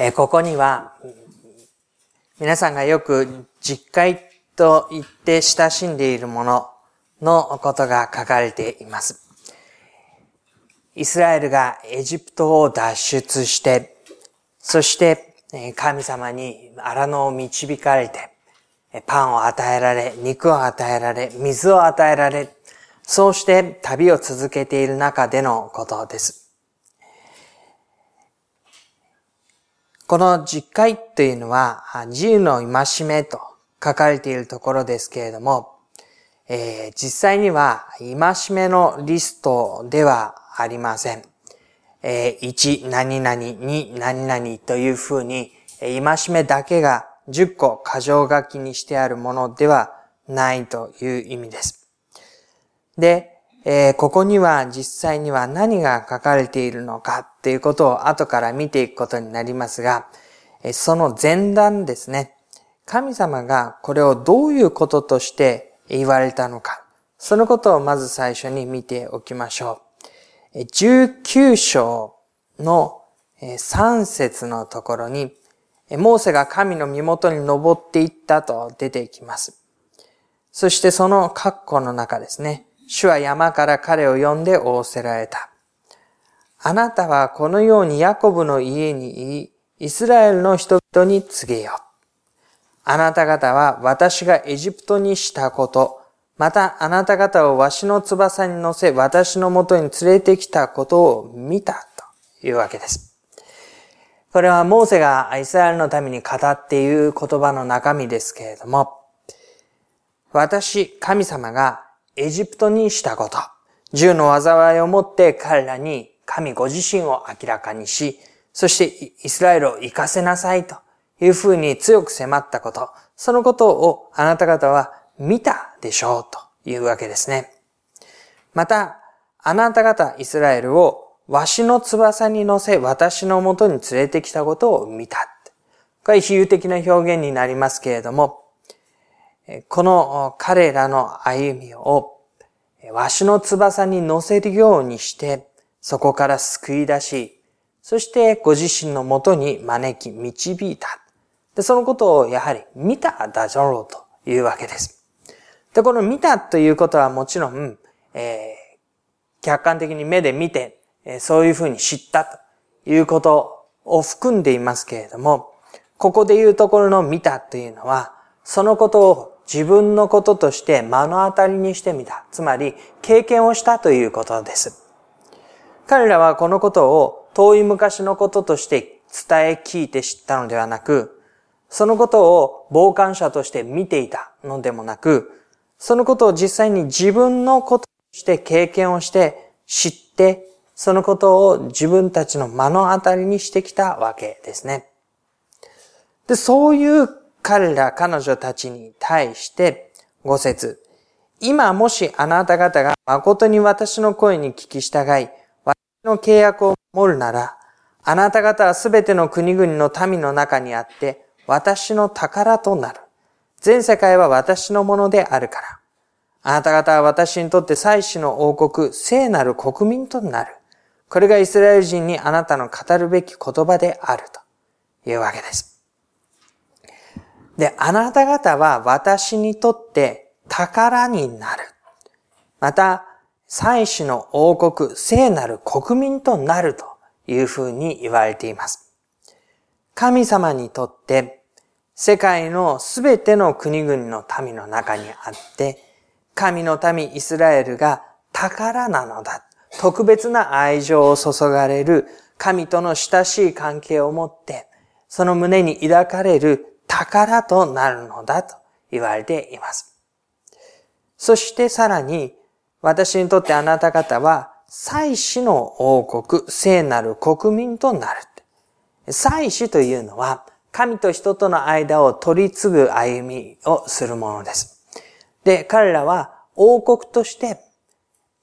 えここには、皆さんがよく実会と言って親しんでいるもののことが書かれています。イスラエルがエジプトを脱出して、そして神様に荒野を導かれて、パンを与えられ、肉を与えられ、水を与えられ、そうして旅を続けている中でのことです。この実会というのは、自由の戒めと書かれているところですけれども、えー、実際には戒めのリストではありません。えー、1、何々、2、何々というふうに、戒めだけが10個過剰書きにしてあるものではないという意味です。で、えー、ここには実際には何が書かれているのかっていうことを後から見ていくことになりますが、その前段ですね。神様がこれをどういうこととして言われたのか。そのことをまず最初に見ておきましょう。19章の3節のところに、モーセが神の身元に登っていったと出てきます。そしてその括弧の中ですね。主は山から彼を呼んで仰せられた。あなたはこのようにヤコブの家に言い、イスラエルの人々に告げよ。あなた方は私がエジプトにしたこと、またあなた方をわしの翼に乗せ私のもとに連れてきたことを見たというわけです。これはモーセがイスラエルのために語っている言葉の中身ですけれども、私、神様がエジプトにしたこと、銃の災いをもって彼らに神ご自身を明らかにし、そしてイスラエルを生かせなさいというふうに強く迫ったこと、そのことをあなた方は見たでしょうというわけですね。また、あなた方イスラエルをわしの翼に乗せ私のもとに連れてきたことを見た。これ比喩的な表現になりますけれども、この彼らの歩みを、わしの翼に乗せるようにして、そこから救い出し、そしてご自身のもとに招き、導いた。で、そのことをやはり見ただじろうというわけです。で、この見たということはもちろん、えー、客観的に目で見て、えー、そういうふうに知ったということを含んでいますけれども、ここで言うところの見たというのは、そのことを自分のこととして目の当たりにしてみた。つまり、経験をしたということです。彼らはこのことを遠い昔のこととして伝え聞いて知ったのではなく、そのことを傍観者として見ていたのでもなく、そのことを実際に自分のこととして経験をして知って、そのことを自分たちの目の当たりにしてきたわけですね。で、そういう彼ら彼女たちに対して五節今もしあなた方が誠に私の声に聞き従い、私の契約を守るなら、あなた方はすべての国々の民の中にあって、私の宝となる。全世界は私のものであるから。あなた方は私にとって祭司の王国、聖なる国民となる。これがイスラエル人にあなたの語るべき言葉であるというわけです。で、あなた方は私にとって宝になる。また、祭司の王国、聖なる国民となるというふうに言われています。神様にとって世界のすべての国々の民の中にあって、神の民イスラエルが宝なのだ。特別な愛情を注がれる神との親しい関係を持って、その胸に抱かれる宝となるのだと言われています。そしてさらに、私にとってあなた方は、祭司の王国、聖なる国民となる。祭司というのは、神と人との間を取り継ぐ歩みをするものです。で、彼らは王国として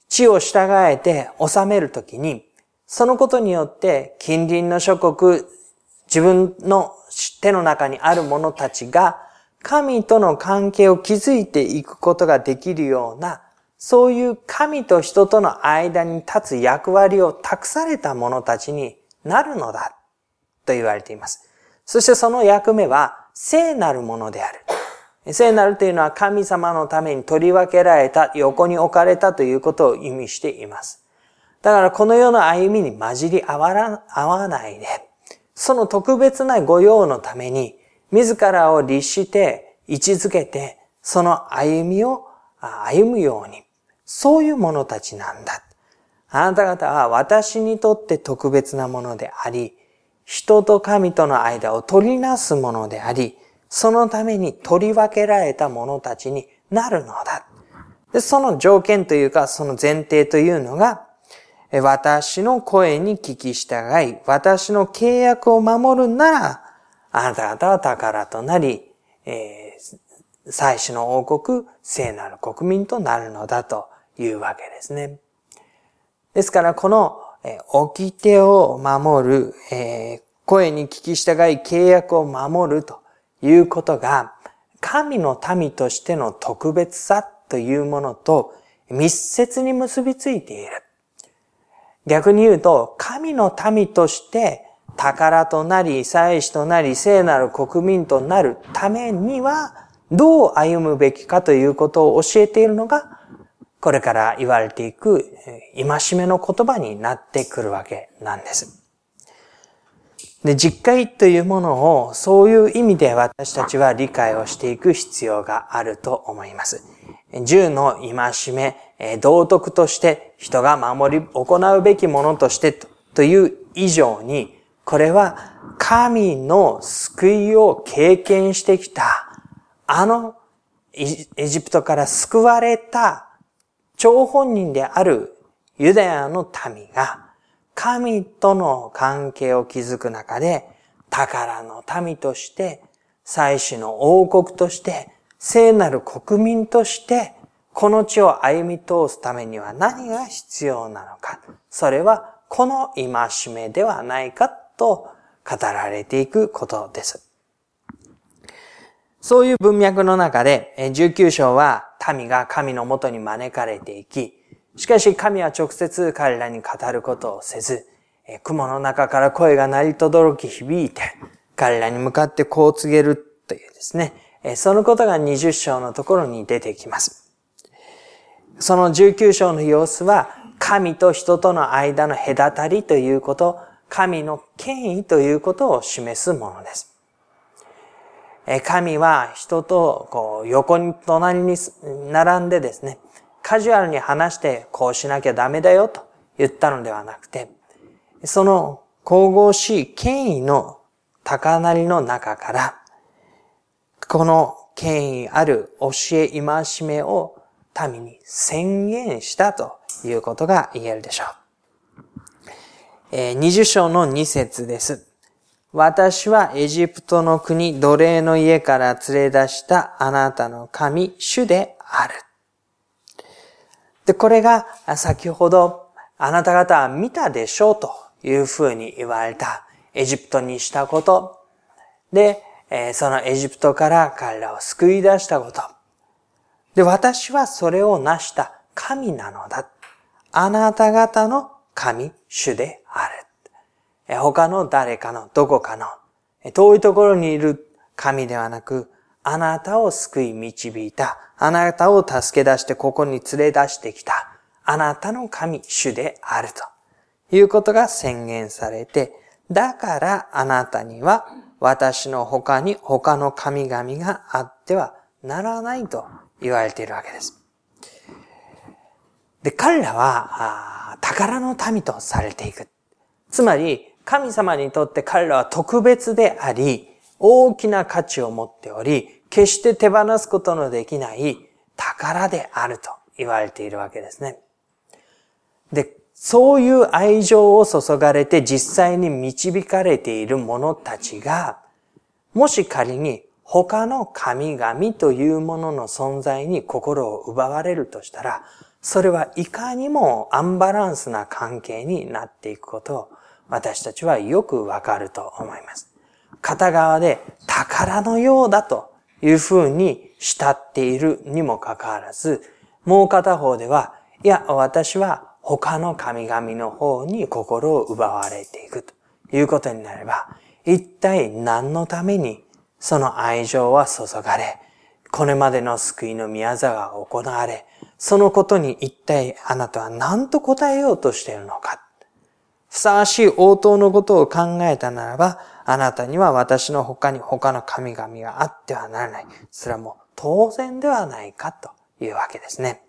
地を従えて治めるときに、そのことによって近隣の諸国、自分の手の中にある者たちが神との関係を築いていくことができるような、そういう神と人との間に立つ役割を託された者たちになるのだ。と言われています。そしてその役目は聖なるものである。聖なるというのは神様のために取り分けられた、横に置かれたということを意味しています。だからこの世の歩みに混じり合わないで、その特別な御用のために、自らを律して、位置づけて、その歩みを歩むように、そういう者たちなんだ。あなた方は私にとって特別なものであり、人と神との間を取りなすものであり、そのために取り分けられた者たちになるのだ。で、その条件というか、その前提というのが、私の声に聞き従い、私の契約を守るなら、あなた方は宝となり、えー、祭祀の王国、聖なる国民となるのだというわけですね。ですから、この、えー、掟を守る、えー、声に聞き従い契約を守るということが、神の民としての特別さというものと密接に結びついている。逆に言うと、神の民として宝となり、祭司となり、聖なる国民となるためには、どう歩むべきかということを教えているのが、これから言われていく、戒めの言葉になってくるわけなんです。で、実会というものを、そういう意味で私たちは理解をしていく必要があると思います。銃の戒め、道徳として人が守り、行うべきものとしてという以上に、これは神の救いを経験してきた、あのエジプトから救われた張本人であるユダヤの民が神との関係を築く中で宝の民として祭祀の王国として聖なる国民として、この地を歩み通すためには何が必要なのか。それは、この戒めではないかと語られていくことです。そういう文脈の中で、19章は民が神のもとに招かれていき、しかし神は直接彼らに語ることをせず、雲の中から声が鳴り轟き響いて、彼らに向かってこう告げるというですね、そのことが20章のところに出てきます。その19章の様子は、神と人との間の隔たりということ、神の権威ということを示すものです。神は人とこう横に隣に並んでですね、カジュアルに話してこうしなきゃダメだよと言ったのではなくて、その神々しい権威の高鳴りの中から、この権威ある教え戒めを民に宣言したということが言えるでしょう。20章の2節です。私はエジプトの国奴隷の家から連れ出したあなたの神、主である。で、これが先ほどあなた方は見たでしょうというふうに言われたエジプトにしたこと。で、そのエジプトから彼らを救い出したこと。で、私はそれを成した神なのだ。あなた方の神、主である。他の誰かの、どこかの、遠いところにいる神ではなく、あなたを救い導いた、あなたを助け出してここに連れ出してきた、あなたの神、主であるということが宣言されて、だからあなたには私の他に他の神々があってはならないと言われているわけです。で、彼らは、宝の民とされていく。つまり、神様にとって彼らは特別であり、大きな価値を持っており、決して手放すことのできない宝であると言われているわけですね。で、そういう愛情を注がれて実際に導かれている者たちが、もし仮に他の神々というものの存在に心を奪われるとしたら、それはいかにもアンバランスな関係になっていくことを私たちはよくわかると思います。片側で宝のようだというふうに慕っているにもかかわらず、もう片方では、いや、私は他の神々の方に心を奪われていくということになれば、一体何のためにその愛情は注がれ、これまでの救いの宮座が行われ、そのことに一体あなたは何と答えようとしているのか。ふさわしい応答のことを考えたならば、あなたには私の他に他の神々があってはならない。それはもう当然ではないかというわけですね。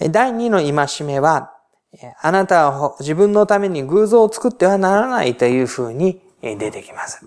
第二の戒めは、あなたは自分のために偶像を作ってはならないというふうに出てきます。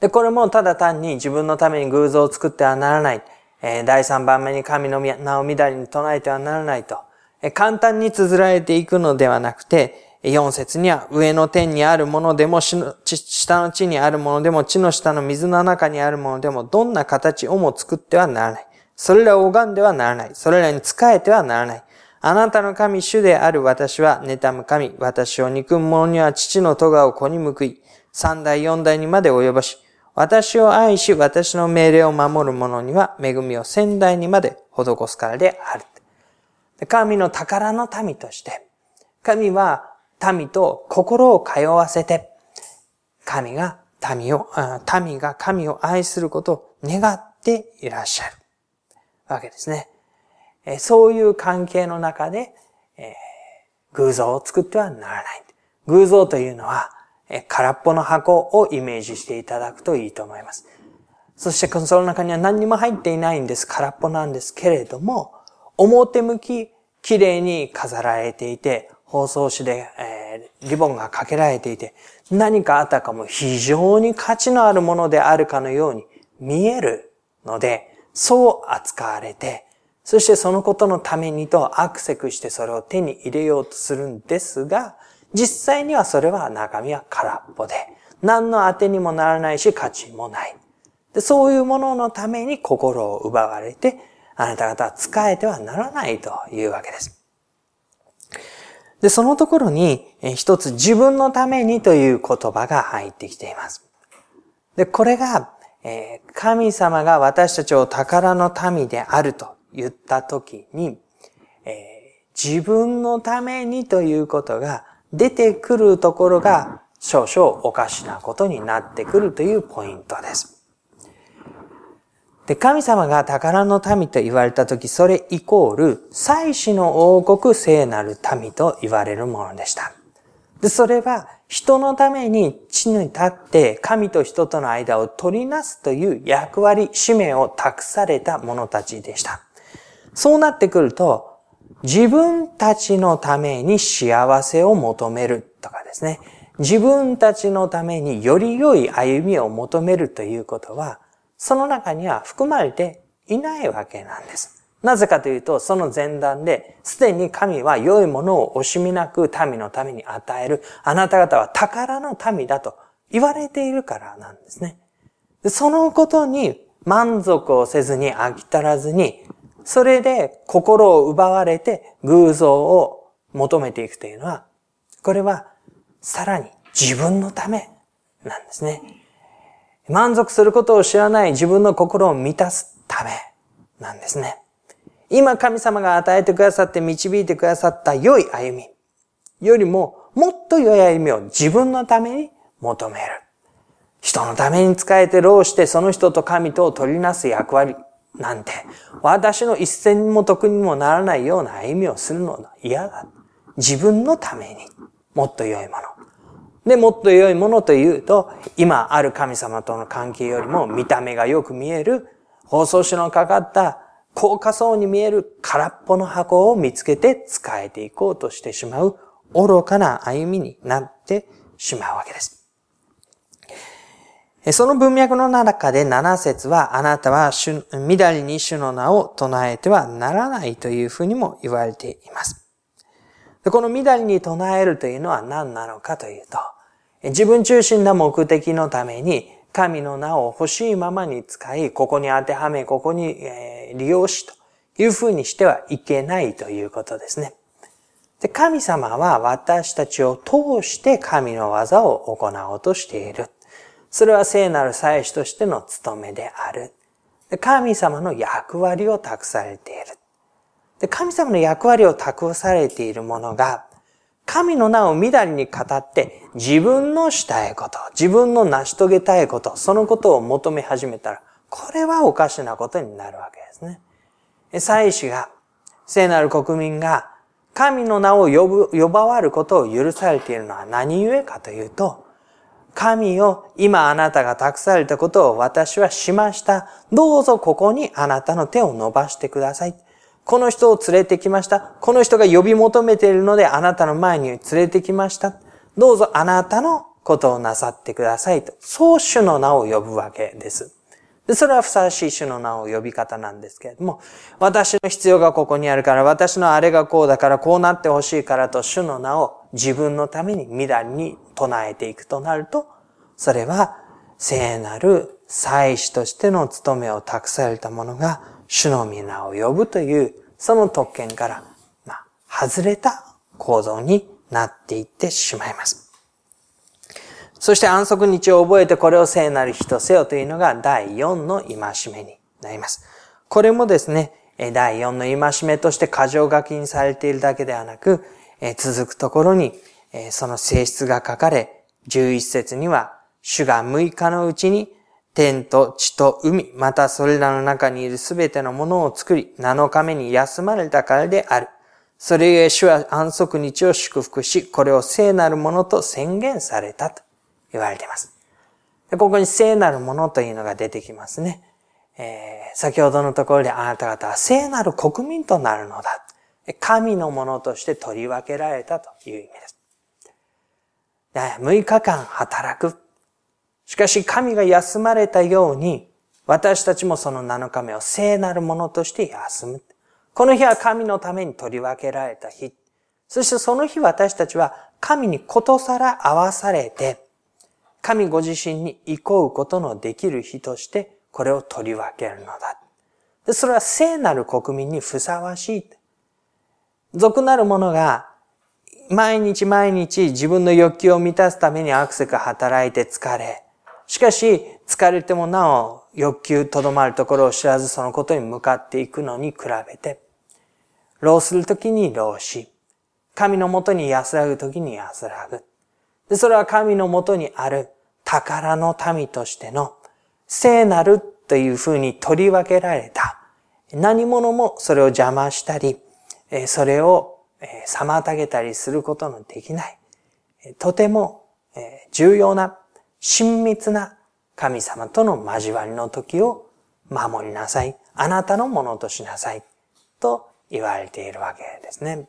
で、これもただ単に自分のために偶像を作ってはならない。え第三番目に神の名をみだりに唱えてはならないと。え簡単に綴られていくのではなくて、四節には上の天にあるものでも、下の地にあるものでも、地の下の水の中にあるものでも、どんな形をも作ってはならない。それらを拝んではならない。それらに仕えてはならない。あなたの神主である私は、妬む神、私を憎む者には父の咎を子に報い、三代四代にまで及ぼし、私を愛し、私の命令を守る者には、恵みを仙代にまで施すからである。神の宝の民として、神は民と心を通わせて、神が民を、民が神を愛することを願っていらっしゃるわけですね。そういう関係の中で、偶像を作ってはならない。偶像というのは、空っぽの箱をイメージしていただくといいと思います。そしてその中には何にも入っていないんです。空っぽなんですけれども、表向き綺麗に飾られていて、包装紙で、えー、リボンがかけられていて、何かあったかも非常に価値のあるものであるかのように見えるので、そう扱われて、そしてそのことのためにとアクセクしてそれを手に入れようとするんですが、実際にはそれは中身は空っぽで、何の当てにもならないし価値もない。でそういうもののために心を奪われて、あなた方は使えてはならないというわけです。で、そのところに一つ自分のためにという言葉が入ってきています。で、これが、え神様が私たちを宝の民であると言ったときに、自分のためにということが出てくるところが少々おかしなことになってくるというポイントです。で、神様が宝の民と言われたとき、それイコール、祭祀の王国聖なる民と言われるものでした。で、それは、人のために地に立って神と人との間を取りなすという役割、使命を託された者たちでした。そうなってくると、自分たちのために幸せを求めるとかですね。自分たちのためにより良い歩みを求めるということは、その中には含まれていないわけなんです。なぜかというと、その前段で、すでに神は良いものを惜しみなく民のために与える、あなた方は宝の民だと言われているからなんですね。そのことに満足をせずに飽き足らずに、それで心を奪われて偶像を求めていくというのは、これはさらに自分のためなんですね。満足することを知らない自分の心を満たすためなんですね。今神様が与えてくださって導いてくださった良い歩みよりももっと良い歩みを自分のために求める。人のために仕えて労してその人と神とを取りなす役割なんて私の一銭にも得にもならないような歩みをするのは嫌だ。自分のためにもっと良いもの。で、もっと良いものというと、今ある神様との関係よりも見た目がよく見える、放送紙のかかった高価そうに見える空っぽの箱を見つけて使えていこうとしてしまう愚かな歩みになってしまうわけです。その文脈の中で7節は、あなたは主、みだりに主の名を唱えてはならないというふうにも言われています。このみだりに唱えるというのは何なのかというと、自分中心な目的のために神の名を欲しいままに使い、ここに当てはめ、ここに利用しというふうにしてはいけないということですね。神様は私たちを通して神の技を行おうとしている。それは聖なる祭司としての務めである。神様の役割を託されている。神様の役割を託されているものが神の名をみだりに語って自分のしたいこと、自分の成し遂げたいこと、そのことを求め始めたら、これはおかしなことになるわけですね。祭司が、聖なる国民が、神の名を呼ぶ、呼ばわることを許されているのは何故かというと、神を今あなたが託されたことを私はしました。どうぞここにあなたの手を伸ばしてください。この人を連れてきました。この人が呼び求めているのであなたの前に連れてきました。どうぞあなたのことをなさってくださいと。そう主の名を呼ぶわけです。で、それはふさわしい主の名を呼び方なんですけれども、私の必要がここにあるから、私のあれがこうだから、こうなってほしいからと、主の名を自分のために未来に唱えていくとなると、それは聖なる祭司としての務めを託された者が主の皆を呼ぶという、その特権から、まあ、外れた構造になっていってしまいます。そして安息日を覚えてこれを聖なる日とせよというのが第4の戒めになります。これもですね、第4の戒めとして過剰書きにされているだけではなく、続くところにその性質が書かれ、11節には、主が6日のうちに天と地と海、またそれらの中にいるすべてのものを作り、7日目に休まれたからである。それゆえ主は安息日を祝福し、これを聖なるものと宣言されたと言われています。ここに聖なるものというのが出てきますね。えー、先ほどのところであなた方は聖なる国民となるのだ。神のものとして取り分けられたという意味です。6日間働く。しかし神が休まれたように、私たちもその7日目を聖なるものとして休む。この日は神のために取り分けられた日。そしてその日私たちは神にことさら合わされて、神ご自身に行こうことのできる日として、これを取り分けるのだ。それは聖なる国民にふさわしい。俗なる者が、毎日毎日自分の欲求を満たすためにアクセク働いて疲れ、しかし、疲れてもなお欲求とどまるところを知らずそのことに向かっていくのに比べて、労するときに労し、神のもとに安らぐときに安らぐ。で、それは神のもとにある宝の民としての聖なるというふうに取り分けられた。何者もそれを邪魔したり、それを妨げたりすることのできない、とても重要な親密な神様との交わりの時を守りなさい。あなたのものとしなさい。と言われているわけですね。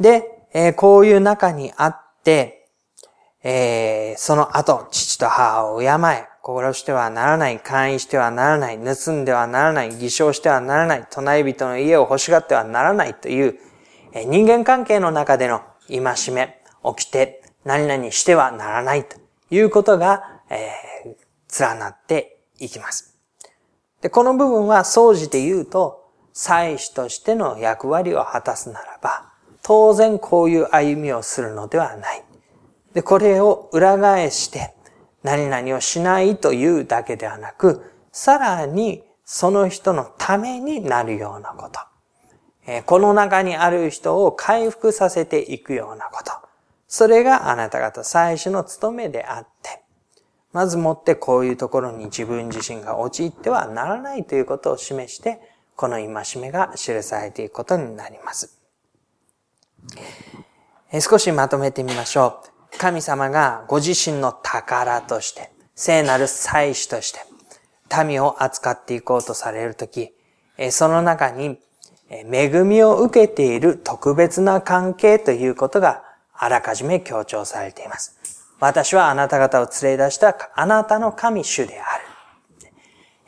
で、こういう中にあって、え、その後、父と母を敬え、殺してはならない、勧誘してはならない、盗んではならない、偽証してはならない、隣人の家を欲しがってはならないという、人間関係の中での戒め、起きて、何々してはならないということが、えー、連なっていきます。で、この部分は、総じて言うと、祭司としての役割を果たすならば、当然こういう歩みをするのではない。で、これを裏返して、何々をしないというだけではなく、さらにその人のためになるようなこと。この中にある人を回復させていくようなこと。それがあなた方最初の務めであって、まずもってこういうところに自分自身が陥ってはならないということを示して、この戒めが記されていくことになります。少しまとめてみましょう。神様がご自身の宝として、聖なる祭司として、民を扱っていこうとされるとき、その中に、恵みを受けている特別な関係ということがあらかじめ強調されています。私はあなた方を連れ出したあなたの神主である。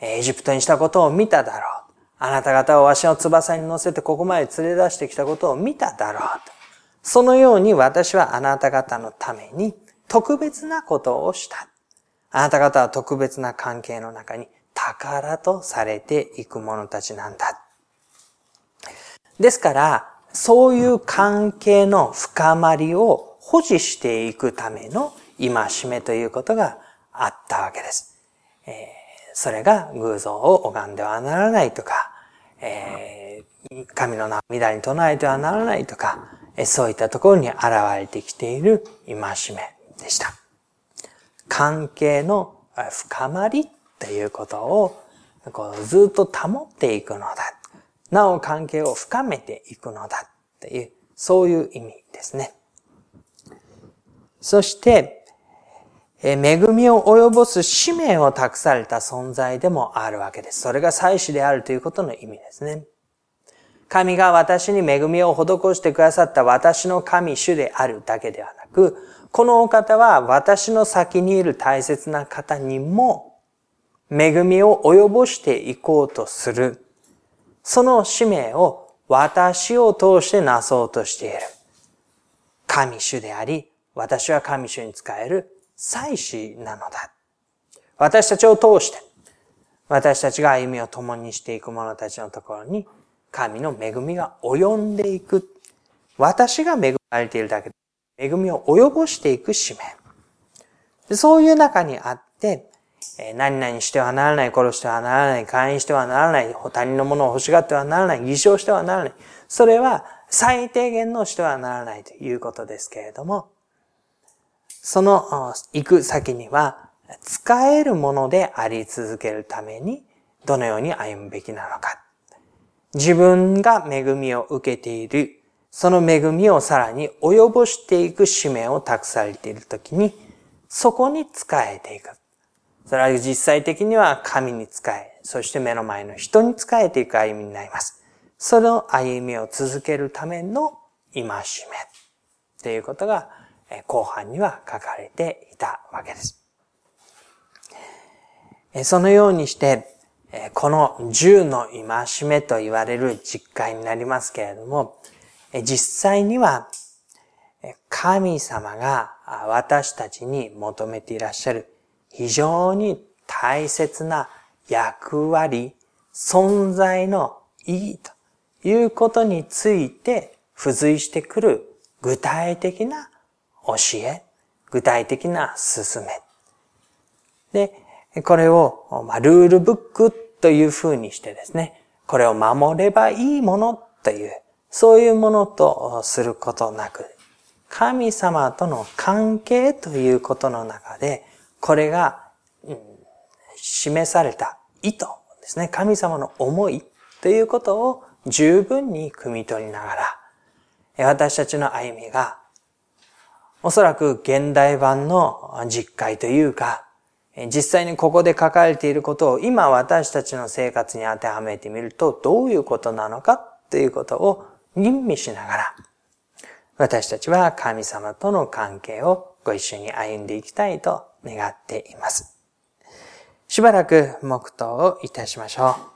エジプトにしたことを見ただろう。あなた方をわしの翼に乗せてここまで連れ出してきたことを見ただろう。そのように私はあなた方のために特別なことをした。あなた方は特別な関係の中に宝とされていく者たちなんだ。ですから、そういう関係の深まりを保持していくための戒めということがあったわけです。えー、それが偶像を拝んではならないとか、えー、神の名を乱に唱えてはならないとか、そういったところに現れてきている戒めでした。関係の深まりということをこうずっと保っていくのだ。なお関係を深めていくのだという、そういう意味ですね。そして、恵みを及ぼす使命を託された存在でもあるわけです。それが祭司であるということの意味ですね。神が私に恵みを施してくださった私の神主であるだけではなく、このお方は私の先にいる大切な方にも恵みを及ぼしていこうとする。その使命を私を通してなそうとしている。神主であり、私は神主に使える祭司なのだ。私たちを通して、私たちが歩みを共にしていく者たちのところに、神の恵みが及んでいく。私が恵まれているだけで、恵みを及ぼしていく使命。そういう中にあって、何々してはならない、殺してはならない、会員してはならない、他人のものを欲しがってはならない、偽証してはならない。それは最低限のしてはならないということですけれども、その行く先には、使えるものであり続けるために、どのように歩むべきなのか。自分が恵みを受けている、その恵みをさらに及ぼしていく使命を託されているときに、そこに使えていく。それは実際的には神に使え、そして目の前の人に使えていく歩みになります。その歩みを続けるための戒め。ということが後半には書かれていたわけです。そのようにして、この十の戒めと言われる実会になりますけれども、実際には神様が私たちに求めていらっしゃる非常に大切な役割、存在の意義ということについて付随してくる具体的な教え、具体的な進め。で、これを、まあ、ルールブックという風にしてですね、これを守ればいいものという、そういうものとすることなく、神様との関係ということの中で、これが、うん、示された意図ですね。神様の思いということを十分に汲み取りながら、私たちの歩みがおそらく現代版の実会というか、実際にここで書かれていることを今私たちの生活に当てはめてみるとどういうことなのかということを吟味しながら、私たちは神様との関係をご一緒に歩んでいきたいと願っています。しばらく黙祷をいたしましょう。